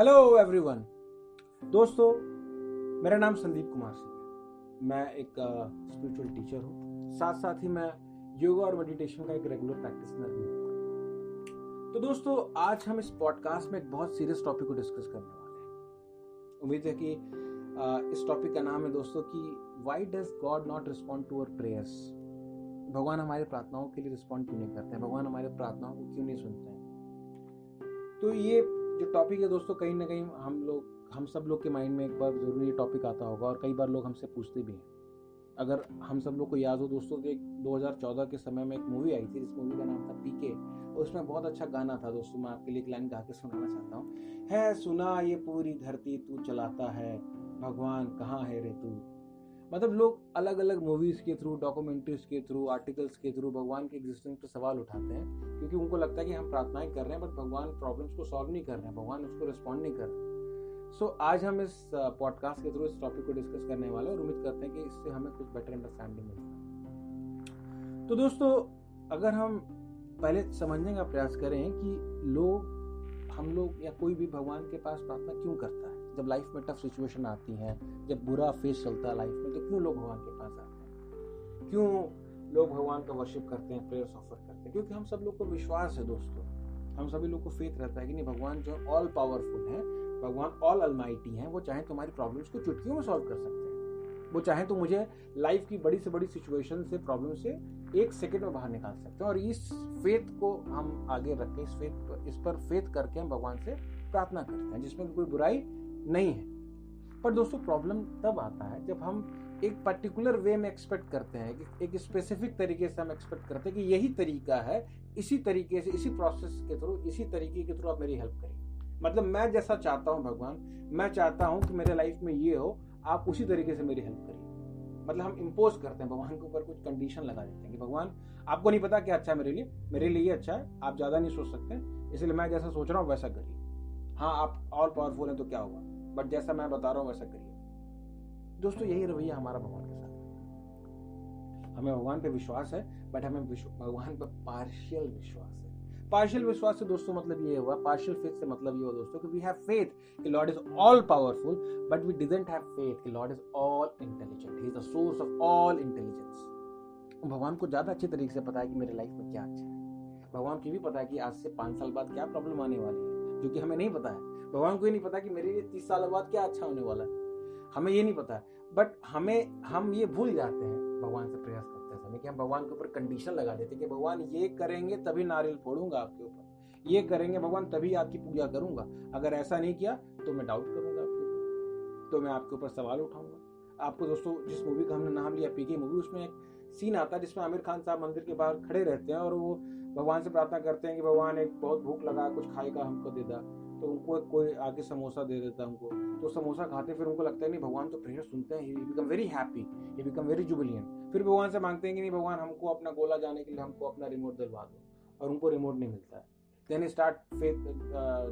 Hello everyone दोस्तों, मेरा नाम संदीप कुमार सिंह है। मैं एक स्पिरिचुअल टीचर हूँ। साथ साथ ही मैं योगा और मेडिटेशन का एक रेगुलर प्रैक्टिसनर हूँ। तो दोस्तों, आज हम इस पॉडकास्ट में एक बहुत सीरियस टॉपिक को डिस्कस करने वाले हैं। उम्मीद है कि इस टॉपिक का नाम है दोस्तों कि why does God not respond to our prayers भगवान हमारी प्रार्थनाओं के लिए रिस्पॉन्ड क्यों नहीं करते हैं? भगवान हमारे प्रार्थनाओं को क्यों नहीं सुनते हैं? तो ये जो टॉपिक है दोस्तों, कहीं ना कहीं हम लोग, हम सब लोग के माइंड में एक बार ज़रूर ये टॉपिक आता होगा और कई बार लोग हमसे पूछते भी हैं। अगर हम सब लोग को याद हो दोस्तों तो एक 2014 के समय में एक मूवी आई थी, जिस मूवी का नाम था पीके और उसमें बहुत अच्छा गाना था दोस्तों, मैं आपके लिए एक लाइन गा के सुनाना चाहता हूँ। है, सुना ये पूरी धरती, तू चलाता है। भगवान कहाँ है रे तू? मतलब लोग अलग अलग मूवीज़ के थ्रू डॉक्यूमेंट्रीज के थ्रू आर्टिकल्स के थ्रू भगवान के एग्जिस्टेंस पर सवाल उठाते हैं क्योंकि उनको लगता है कि हम प्रार्थनाएँ कर रहे हैं बट भगवान प्रॉब्लम्स को सॉल्व नहीं कर रहे हैं भगवान उसको रिस्पॉन्ड नहीं कर रहे सो so, आज हम इस पॉडकास्ट के थ्रू इस टॉपिक को डिस्कस करने वाले और उम्मीद करते हैं कि इससे हमें कुछ बेटर अंडरस्टैंडिंग मिलेगा तो दोस्तों अगर हम पहले समझने का प्रयास करें कि लोग हम लोग या कोई भी भगवान के पास प्रार्थना क्यों करता है? जब लाइफ में टफ सिचुएशन आती है, जब बुरा फेस चलता है लाइफ में तो क्यों लोग भगवान के पास आते हैं? क्यों लोग भगवान का वर्शिप करते हैं प्रेयर्स ऑफ़र करते हैं? क्योंकि हम सब लोग को विश्वास है दोस्तों। हम सभी लोग को फेथ रहता है कि नहीं, भगवान जो ऑल पावरफुल है, भगवान ऑल अलमाइटी है, वो चाहे तुम्हारी प्रॉब्लम्स को चुटकियों में सॉल्व कर सकते हैं। वो चाहे तो मुझे लाइफ की बड़ी से बड़ी सिचुएशन से प्रॉब्लम से एक सेकेंड में बाहर निकाल सकते हैं। और इस फेथ को हम आगे रख इस फेथ इस पर फेथ करके हम भगवान से प्रार्थना करते हैं, जिसमें कोई बुराई नहीं है। पर दोस्तों प्रॉब्लम तब आता है जब हम एक पर्टिकुलर वे में एक्सपेक्ट करते हैं कि एक स्पेसिफिक तरीके से हम एक्सपेक्ट करते हैं कि यही तरीका है, इसी तरीके से, इसी प्रोसेस के थ्रू इसी तरीके के थ्रू आप मेरी हेल्प करिए। मतलब मैं जैसा चाहता हूँ भगवान, मैं चाहता हूँ कि मेरे लाइफ में ये हो, आप उसी तरीके से मेरी हेल्प करिए। मतलब हम इम्पोज करते हैं, भगवान के ऊपर कुछ कंडीशन लगा देते हैं कि भगवान, आपको नहीं पता क्या अच्छा है मेरे लिए मेरे लिए अच्छा है, आप ज़्यादा नहीं सोच सकते, इसलिए मैं जैसा सोच रहा हूँ वैसा करिए। हाँ आप ऑल पावरफुल हैं तो क्या होगा? बट जैसा मैं बता रहा हूँ, वैसा करिए। दोस्तों, यही रवैया हमारा भगवान के साथ हमें भगवान पे विश्वास है बट हमें भगवान पे पार्शियल विश्वास है। पार्शियल विश्वास से दोस्तों मतलब ये हुआ पार्शियल फेथ से मतलब ये हुआ दोस्तों कि वी हैव फेथ कि lord is all powerful but we didn't have faith कि lord is all intelligent he is the source of all intelligence भगवान को ज़्यादा अच्छे तरीके से पता है कि मेरे लाइफ में क्या अच्छा है। भगवान को भी पता है कि आज से पाँच साल बाद क्या प्रॉब्लम आने वाली है। जो कि हमें नहीं पता है। भगवान को ये नहीं पता कि मेरे लिए तीस साल बाद क्या अच्छा होने वाला है। हमें ये नहीं पता है। बट हमें, हम ये भूल जाते हैं, भगवान से प्रयास करते समय कि हम भगवान के ऊपर कंडीशन लगा देते हैं कि भगवान ये करेंगे तभी नारियल फोड़ूँगा आपके ऊपर। ये करेंगे भगवान तभी आपकी पूजा करूँगा। अगर ऐसा नहीं किया तो मैं डाउट करूँगा आपके ऊपर। तो मैं आपके ऊपर सवाल उठाऊँगा। आपको दोस्तों, जिस मूवी का हमने नाम लिया पीके मूवी उसमें एक सीन आता है जिसमें आमिर खान साहब मंदिर के बाहर खड़े रहते हैं और वो भगवान से प्रार्थना करते हैं कि भगवान एक बहुत भूख लगा, कुछ खाएगा हमको दे दा। तो उनको कोई आके समोसा दे देता है उनको तो समोसा खाते फिर उनको लगता है, नहीं, भगवान तो प्रेयर सुनते हैं he become very happy he become very jubilant फिर भगवान से मांगते हैं कि, नहीं, भगवान, हमको अपना गोला जाने के लिए हमको अपना रिमोट दिलवा दो। और उनको रिमोट नहीं मिलता है। Then start faith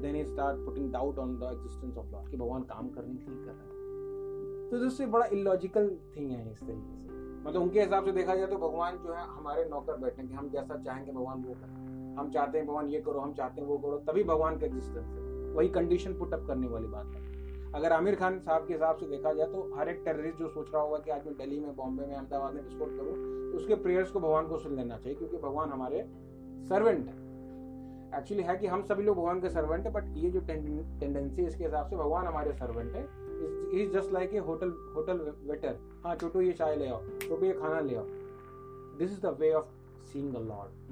then start putting doubt on the existence of lord कि भगवान काम करने के लिए कर रहे हैं। तो दोस्तों बड़ा इलॉजिकल थिंग है इस तरीके से। मतलब उनके हिसाब से देखा जाए तो भगवान जो है हमारे नौकर बैठे हैं हम जैसा चाहेंगे भगवान वो करें। हम चाहते हैं भगवान ये करो, हम चाहते हैं वो करो, तभी भगवान का एग्जिस्टेंस है। वही कंडीशन पुटअप करने वाली बात है। अगर आमिर खान साहब के हिसाब से देखा जाए तो हर एक टेररिस्ट जो सोच रहा होगा कि आज मैं दिल्ली में, बॉम्बे में, अहमदाबाद में विस्फोट करूँ तो उसके प्रेयर्स को भगवान को सुन लेना चाहिए, क्योंकि भगवान हमारे सर्वेंट है। एक्चुअली है कि हम सभी लोग भगवान के सर्वेंट है बट ये जो टेंडेंसी है, इसके हिसाब से भगवान हमारे सर्वेंट है। Is just like a hotel hotel waiter हाँ छोटू, ये चाय ले आओ। छोटू, ये खाना ले आओ। This is the way of seeing the lord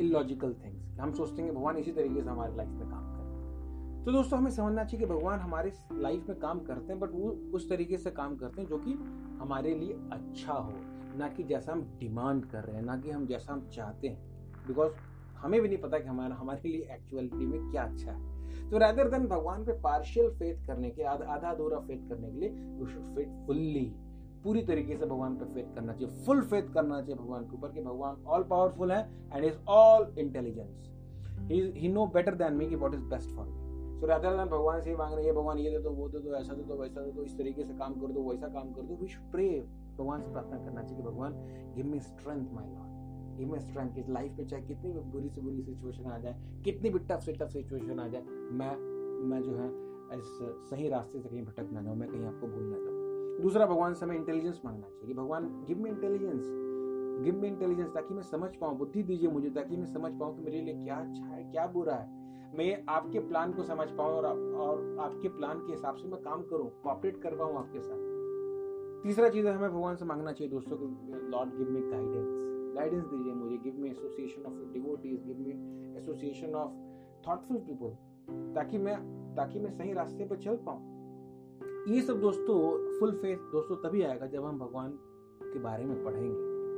illogical things हम सोचते हैं भगवान इसी तरीके से हमारे लाइफ में काम करें तो दोस्तों, हमें समझना चाहिए कि भगवान हमारे लाइफ में काम करते हैं बट वो उस तरीके से काम करते हैं जो कि हमारे लिए अच्छा हो। ना कि जैसा हम डिमांड कर रहे हैं, ना कि हम जैसा हम चाहते हैं। बिकॉज़ हमें भी नहीं पता कि हमारा, हमारे लिए एक्चुअलिटी में क्या अच्छा है। तो रैदर देन भगवान पे पार्शियल फेथ करने के, आधा आधा अधूरा फेथ करने के लिए वी शुड फेथ फुल्ली पूरी तरीके से भगवान पे फेथ करना चाहिए। फुल फेथ करना चाहिए भगवान के ऊपर कि भगवान ऑल पावरफुल है and is all intelligence he know better than me कि what is best for me so rather than भगवान से मांग रहे हैं, भगवान ये दे दो, वो दे दो, ऐसा दे दो, वैसा दे दो, इस तरीके से काम कर दो, वैसा काम कर दो वी शुड प्रे भगवान से प्रार्थना करना चाहिए कि भगवान give me strength my lord me strength कि लाइफ में चाहे कितनी भी बुरी से बुरी सिचुएशन आ जाए कितनी भी टफ से टफ सिचुएशन आ जाए मैं मैं जो है इस सही रास्ते से कहीं भटक ना जाऊँ मैं कहीं आपको भूल ना जाऊँ दूसरा भगवान से हमें इंटेलिजेंस मांगना चाहिए भगवान give me intelligence give me intelligence ताकि मैं समझ पाऊँ बुद्धि दीजिए मुझे ताकि मैं समझ पाऊँ कि मेरे लिए क्या अच्छा है क्या बुरा है। मैं आपके प्लान को समझ पाऊँ और, और आपके प्लान के हिसाब से मैं काम करूँ कॉपरेट कर पाऊँ आपके साथ। तीसरा चीज़ हमें भगवान से मांगना चाहिए दोस्तों को lord give me guidance guidance दीजिए मुझे give me association of devotees give me association of thoughtful people ताकि मैं ताकि मैं सही रास्ते पर चल पाऊँ। ये सब दोस्तों फुल फेथ दोस्तों, तभी आएगा जब हम भगवान के बारे में पढ़ेंगे,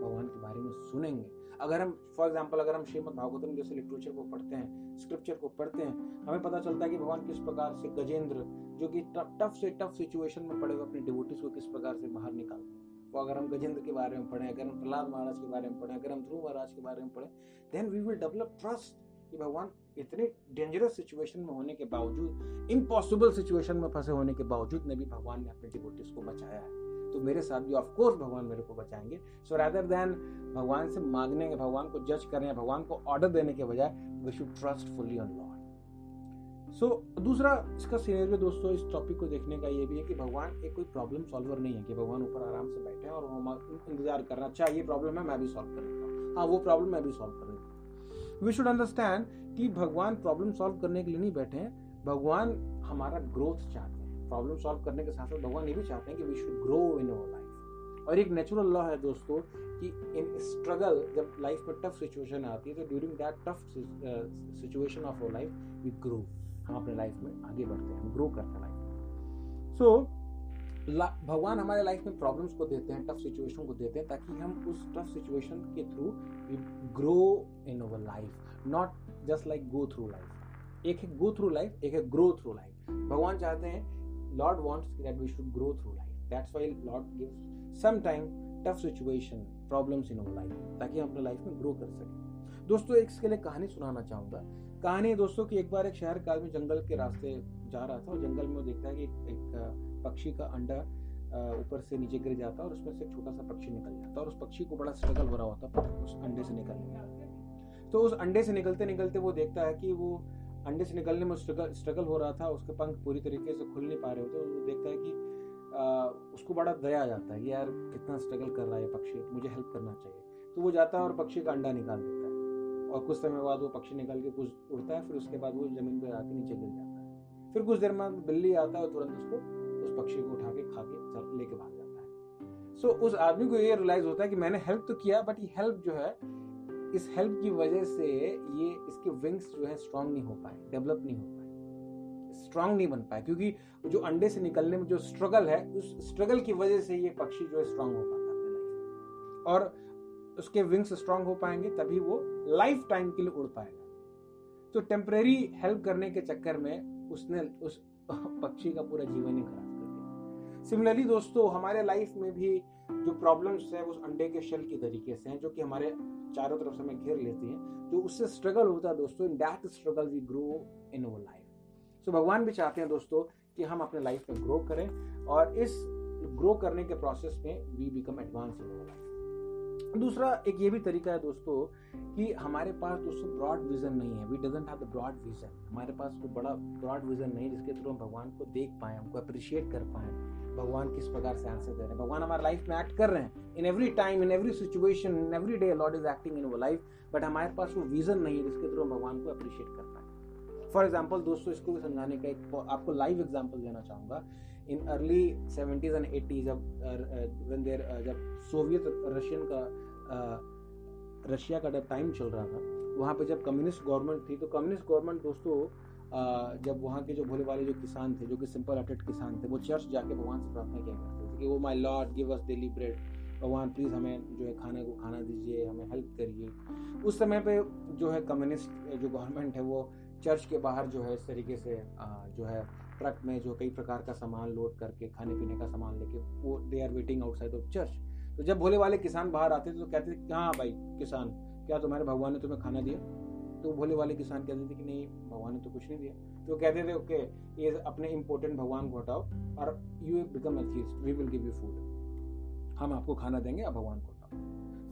भगवान के बारे में सुनेंगे। अगर हम फॉर एग्ज़ाम्पल अगर हम श्रीमद भागवतम जैसे लिटरेचर को पढ़ते हैं स्क्रिप्चर को पढ़ते हैं, हमें पता चलता है कि भगवान किस प्रकार से गजेंद्र, जो कि टफ से टफ सिचुएशन में पड़े हुए अपने डिवोटिस को किस प्रकार से बाहर निकालते हैं। तो अगर हम गजेंद्र के बारे में पढ़ें, अगर हम प्रहलाद महाराज के बारे में पढ़ें, अगर हम ध्रुव महाराज के बारे में पढ़ें then we will develop trust कि भगवान इतने डेंजरस सिचुएशन में होने के बावजूद इम्पॉसिबल सिचुएशन में फंसे होने के बावजूद ने भी भगवान ने अपने डिवोटिस को बचाया है। तो मेरे साथ भी ऑफकोर्स भगवान मेरे को बचाएँगे। सो रैदर देन भगवान से मांगने के भगवान को जज करने भगवान को ऑर्डर देने के बजाय we should trust fully on lord so so, दूसरा इसका सीनेरियो दोस्तों इस टॉपिक को देखने का ये भी है कि भगवान एक कोई प्रॉब्लम सॉल्वर नहीं है कि भगवान ऊपर आराम से बैठे हैं और हम इंतज़ार करना अच्छा ये प्रॉब्लम है मैं भी सॉल्व कर लेता हूँ। हाँ वो प्रॉब्लम मैं भी सॉल्व कर लेता हूँ। वी शुड अंडरस्टैंड कि भगवान प्रॉब्लम सॉल्व करने के लिए नहीं बैठे हैं भगवान हमारा ग्रोथ चाहते हैं। प्रॉब्लम सॉल्व करने के साथ साथ भगवान ये भी चाहते हैं कि we should grow in our life और एक नेचुरल लॉ है दोस्तों कि इन स्ट्रगल जब लाइफ में टफ सिचुएशन आती है तो during that tough situation of our life we grow हम अपने लाइफ में आगे बढ़ते हैं ग्रो करते हैं लाइफ में। सो भगवान हमारे लाइफ में प्रॉब्लम्स को देते हैं टफ सिचुएशन को देते हैं, ताकि हम उस टफ सिचुएशन के through grow in our life not just like go through life एक है गो थ्रू लाइफ एक है ग्रो थ्रू लाइफ भगवान चाहते हैं lord wants that we should grow through life that's why lord gives some time tough situation problems in our life ताकि हम अपने लाइफ में ग्रो कर सकें। दोस्तों एक इसके लिए कहानी सुनाना चाहूँगा। कहानी दोस्तों की एक बार एक शहर का आदमी जंगल के रास्ते जा रहा था और जंगल में वो देखता है कि एक पक्षी का अंडा ऊपर से नीचे गिर जाता है और उसमें से छोटा सा पक्षी निकल जाता है और उस पक्षी को बड़ा स्ट्रगल हो रहा होता है उस अंडे से निकलने में। तो उस अंडे से निकलते निकलते वो देखता है कि वो अंडे से निकलने में स्ट्रगल स्ट्रगल हो रहा था उसके पंख पूरी तरीके से खुल नहीं पा रहे होते वो देखता है कि आ, उसको बड़ा दया आ जाता है यार कितना स्ट्रगल कर रहा है पक्षी मुझे हेल्प करना चाहिए। तो वो जाता है और पक्षी का अंडा निकाल देता है और कुछ समय बाद वो पक्षी निकल के कुछ उड़ता है फिर उसके बाद वो ज़मीन पर आके नीचे गिर जाता है। फिर कुछ देर बाद बिल्ली आता है और तुरंत उसको उस पक्षी को उठा के खा के लेके भाग जाता है। सो so, उस आदमी को ये रियलाइज़ होता है कि मैंने हेल्प तो किया बट ये हेल्प जो है इस हेल्प की वजह से ये इसके विंग्स जो है स्ट्रांग नहीं हो पाए डेवलप नहीं हो पाए स्ट्रांग नहीं बन पाए क्योंकि जो अंडे से निकलने में जो स्ट्रगल है उस स्ट्रगल की वजह से ये पक्षी जो है स्ट्रांग हो पाता है और उसके विंग्स स्ट्रांग हो पाएँगे, तभी वो लाइफ टाइम के लिए उड़ पाएगा। तो टेम्परेरी हेल्प करने के चक्कर में उसने उस पक्षी का पूरा जीवन ही खराब कर दिया। सिमिलरली दोस्तों, हमारे लाइफ में भी जो प्रॉब्लम्स है उस अंडे के शेल की तरीके से हैं, जो कि हमारे चारों तरफ़ से हमें घेर लेती हैं, जो उससे स्ट्रगल होता है दोस्तों in that struggle we grow in our life so भगवान भी चाहते हैं दोस्तों, कि हम अपने लाइफ में ग्रो करें और इस ग्रो करने के प्रोसेस में we become advance in our life दूसरा एक ये भी तरीका है दोस्तों कि हमारे पास दोस्तों ब्रॉड विजन नहीं है। We doesn't have the broad vision हमारे पास कोई बड़ा ब्रॉड विजन नहीं जिसके थ्रू हम भगवान को देख पाए, हमको अप्रिशिएट कर पाए, भगवान किस प्रकार से आंसर दे रहे हैं। भगवान हमारे लाइफ में एक्ट कर रहे हैं। In every time in every situation in every day lord is acting in life but हमारे पास वो विजन नहीं है जिसके थ्रू हम भगवान को अप्रिशिएट कर पाए। फॉर एग्ज़ाम्पल दोस्तों, इसको भी समझाने का एक आपको लाइव एग्ज़ाम्पल देना चाहूँगा। In early seventies and eighties जब देर जब सोवियत रशियन का रशिया का जब टाइम चल रहा था, वहाँ पे जब कम्युनिस्ट गवर्नमेंट थी तो कम्युनिस्ट गवर्नमेंट दोस्तों जब वहाँ के जो भोले वाले जो किसान थे, जो कि सिंपल हार्टेड किसान थे, वो चर्च जाके भगवान से प्रार्थना किया करते थे कि वो my lord give us daily bread भगवान प्लीज़ हमें जो है खाने को खाना दीजिए, हमें हेल्प करिए. उस समय पे जो है कम्युनिस्ट जो गवर्नमेंट है, वो चर्च के बाहर जो है इस तरीके से जो है ट्रक में जो कई प्रकार का सामान लोड करके खाने पीने का सामान लेके, वो they are waiting outside of church तो जब भोले वाले किसान बाहर आते थे तो कहते थे हाँ भाई, किसान, क्या तुम्हारे भगवान ने तुम्हें खाना दिया? तो भोले वाले किसान कहते थे कि, नहीं, भगवान ने तो कुछ नहीं दिया. तो कहते थे, ओके, ये अपने इम्पोर्टेंट भगवान को हटाओ और you become we will give you food हम आपको खाना देंगे, आप भगवान को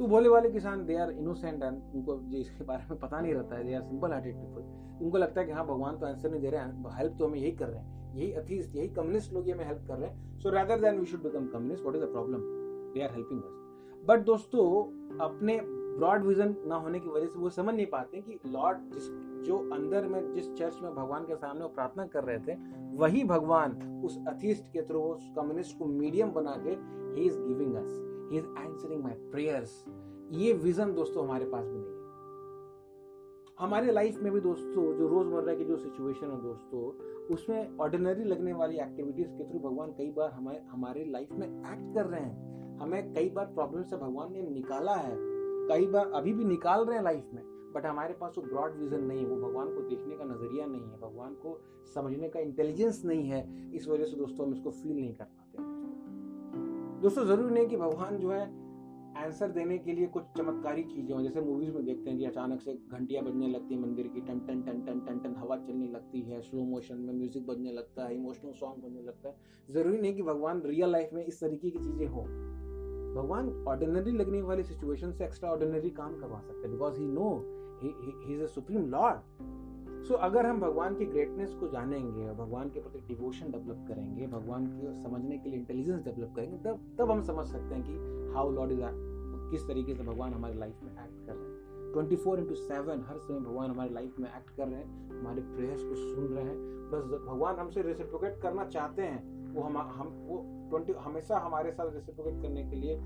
तो भोले वाले किसान दे आर इनोसेंट एंड उनको जो, इसके बारे में पता नहीं रहता है। They are simple hearted people उनको लगता है कि हाँ भगवान तो आंसर नहीं दे रहे हैं। हेल्प तो हमें यही कर रहे हैं। यही अथीस्ट यही कम्युनिस्ट लोग हमें हेल्प कर रहे हैं। So rather than we should become communist what is the problem they are helping us but दोस्तों, अपने ब्रॉड विजन ना होने की वजह से वो समझ नहीं पाते कि लॉर्ड जिस, जो अंदर में, जिस चर्च में भगवान के सामने वो प्रार्थना कर रहे थे, वही भगवान उस अथिस्ट के थ्रू उस कम्युनिस्ट को मीडियम बना के he is giving us is answering my prayers ये विजन दोस्तों हमारे पास भी नहीं है। हमारे लाइफ में भी दोस्तों, जो रोज़मर्रा की जो सिचुएशन है दोस्तों, उसमें ऑर्डिनरी लगने वाली एक्टिविटीज़ के थ्रू भगवान कई बार हमारे हमारे लाइफ में एक्ट कर रहे हैं। हमें कई बार प्रॉब्लम से भगवान ने निकाला है। कई बार अभी भी निकाल रहे हैं लाइफ में बट हमारे पास वो ब्रॉड विजन नहीं है। वो भगवान को देखने का नज़रिया नहीं है। भगवान को समझने का इंटेलिजेंस नहीं है। इस वजह से दोस्तों हम इसको फील नहीं कर दोस्तों, ज़रूरी नहीं कि भगवान जो है आंसर देने के लिए कुछ चमत्कारी चीज़ें हो। जैसे मूवीज़ में देखते हैं कि अचानक से घंटियाँ बजने लगती है मंदिर की, टन टन टन टन टन टन, हवा चलने लगती है स्लो मोशन में म्यूज़िक बजने लगता है इमोशनल सॉन्ग बजने लगता है। ज़रूरी नहीं कि भगवान रियल लाइफ में इस तरीके की चीज़ें हो। भगवान ऑर्डिनरी लगने वाली सिचुएशन से एक्स्ट्रा ऑर्डिनरी काम करवा सकते हैं। Because he know he is a supreme lord so so, अगर हम भगवान की ग्रेटनेस को जानेंगे और भगवान के प्रति डिवोशन डेवलप करेंगे भगवान को समझने के लिए इंटेलिजेंस डेवलप करेंगे तब तब हम समझ सकते हैं कि हाउ लॉर्ड इज़ किस तरीके से भगवान हमारे लाइफ में एक्ट कर रहे हैं। ट्वेंटी फोर इंटू सेवन हर समय भगवान हमारे लाइफ में एक्ट कर रहे हैं हमारे प्रेयर्स को सुन रहे हैं। बस भगवान हमसे रेसिप्रोकेट करना चाहते हैं वो हम हम वो ट्वेंटी हमेशा हमारे साथ रेसिप्रोकेट करने के लिए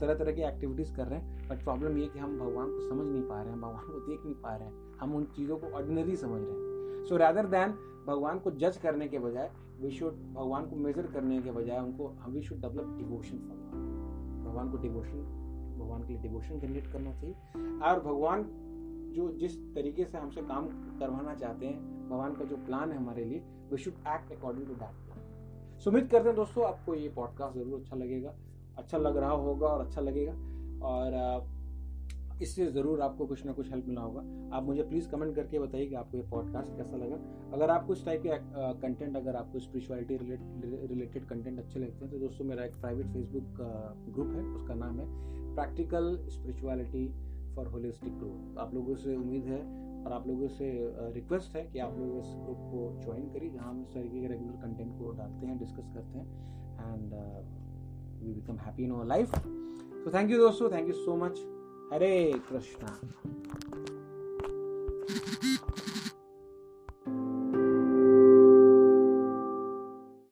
तरह तरह की एक्टिविटीज़ कर रहे हैं बट प्रॉब्लम ये कि हम भगवान को समझ नहीं पा रहे हैं, भगवान को देख नहीं पा रहे हैं, हम उन चीज़ों को ऑर्डिनरी समझ रहे हैं। सो रैदर देन भगवान को जज करने के बजाय वी शुड भगवान को मेजर करने के बजाय उनको हम वी शुड डेवलप डिवोशन भगवान को डिवोशन भगवान के लिए डिवोशन जनरेट करना चाहिए। और भगवान जो जिस तरीके से हमसे काम करवाना चाहते हैं, भगवान का जो प्लान है हमारे लिए we should act according to that plan so उम्मीद करते हैं दोस्तों, आपको ये पॉडकास्ट ज़रूर अच्छा लगेगा। अच्छा लग रहा होगा और अच्छा लगेगा। और इससे ज़रूर आपको कुछ ना कुछ हेल्प मिला होगा। आप मुझे प्लीज़ कमेंट करके बताइए कि आपको ये पॉडकास्ट कैसा लगा। अगर आपको इस टाइप के कंटेंट अगर आपको स्पिरिचुअलिटी रिलेटेड कंटेंट अच्छे लगते हैं तो दोस्तों मेरा एक प्राइवेट फेसबुक ग्रुप है, उसका नाम है practical spirituality for holistic growth आप लोगों से उम्मीद है और आप लोगों से रिक्वेस्ट है कि आप लोग इस ग्रुप को ज्वाइन करिए जहाँ हम इस तरीके के रेगुलर कंटेंट को डालते हैं डिस्कस करते हैं। And we become happy in our life. So thank you, Dosto. Thank you so much. Hare Krishna.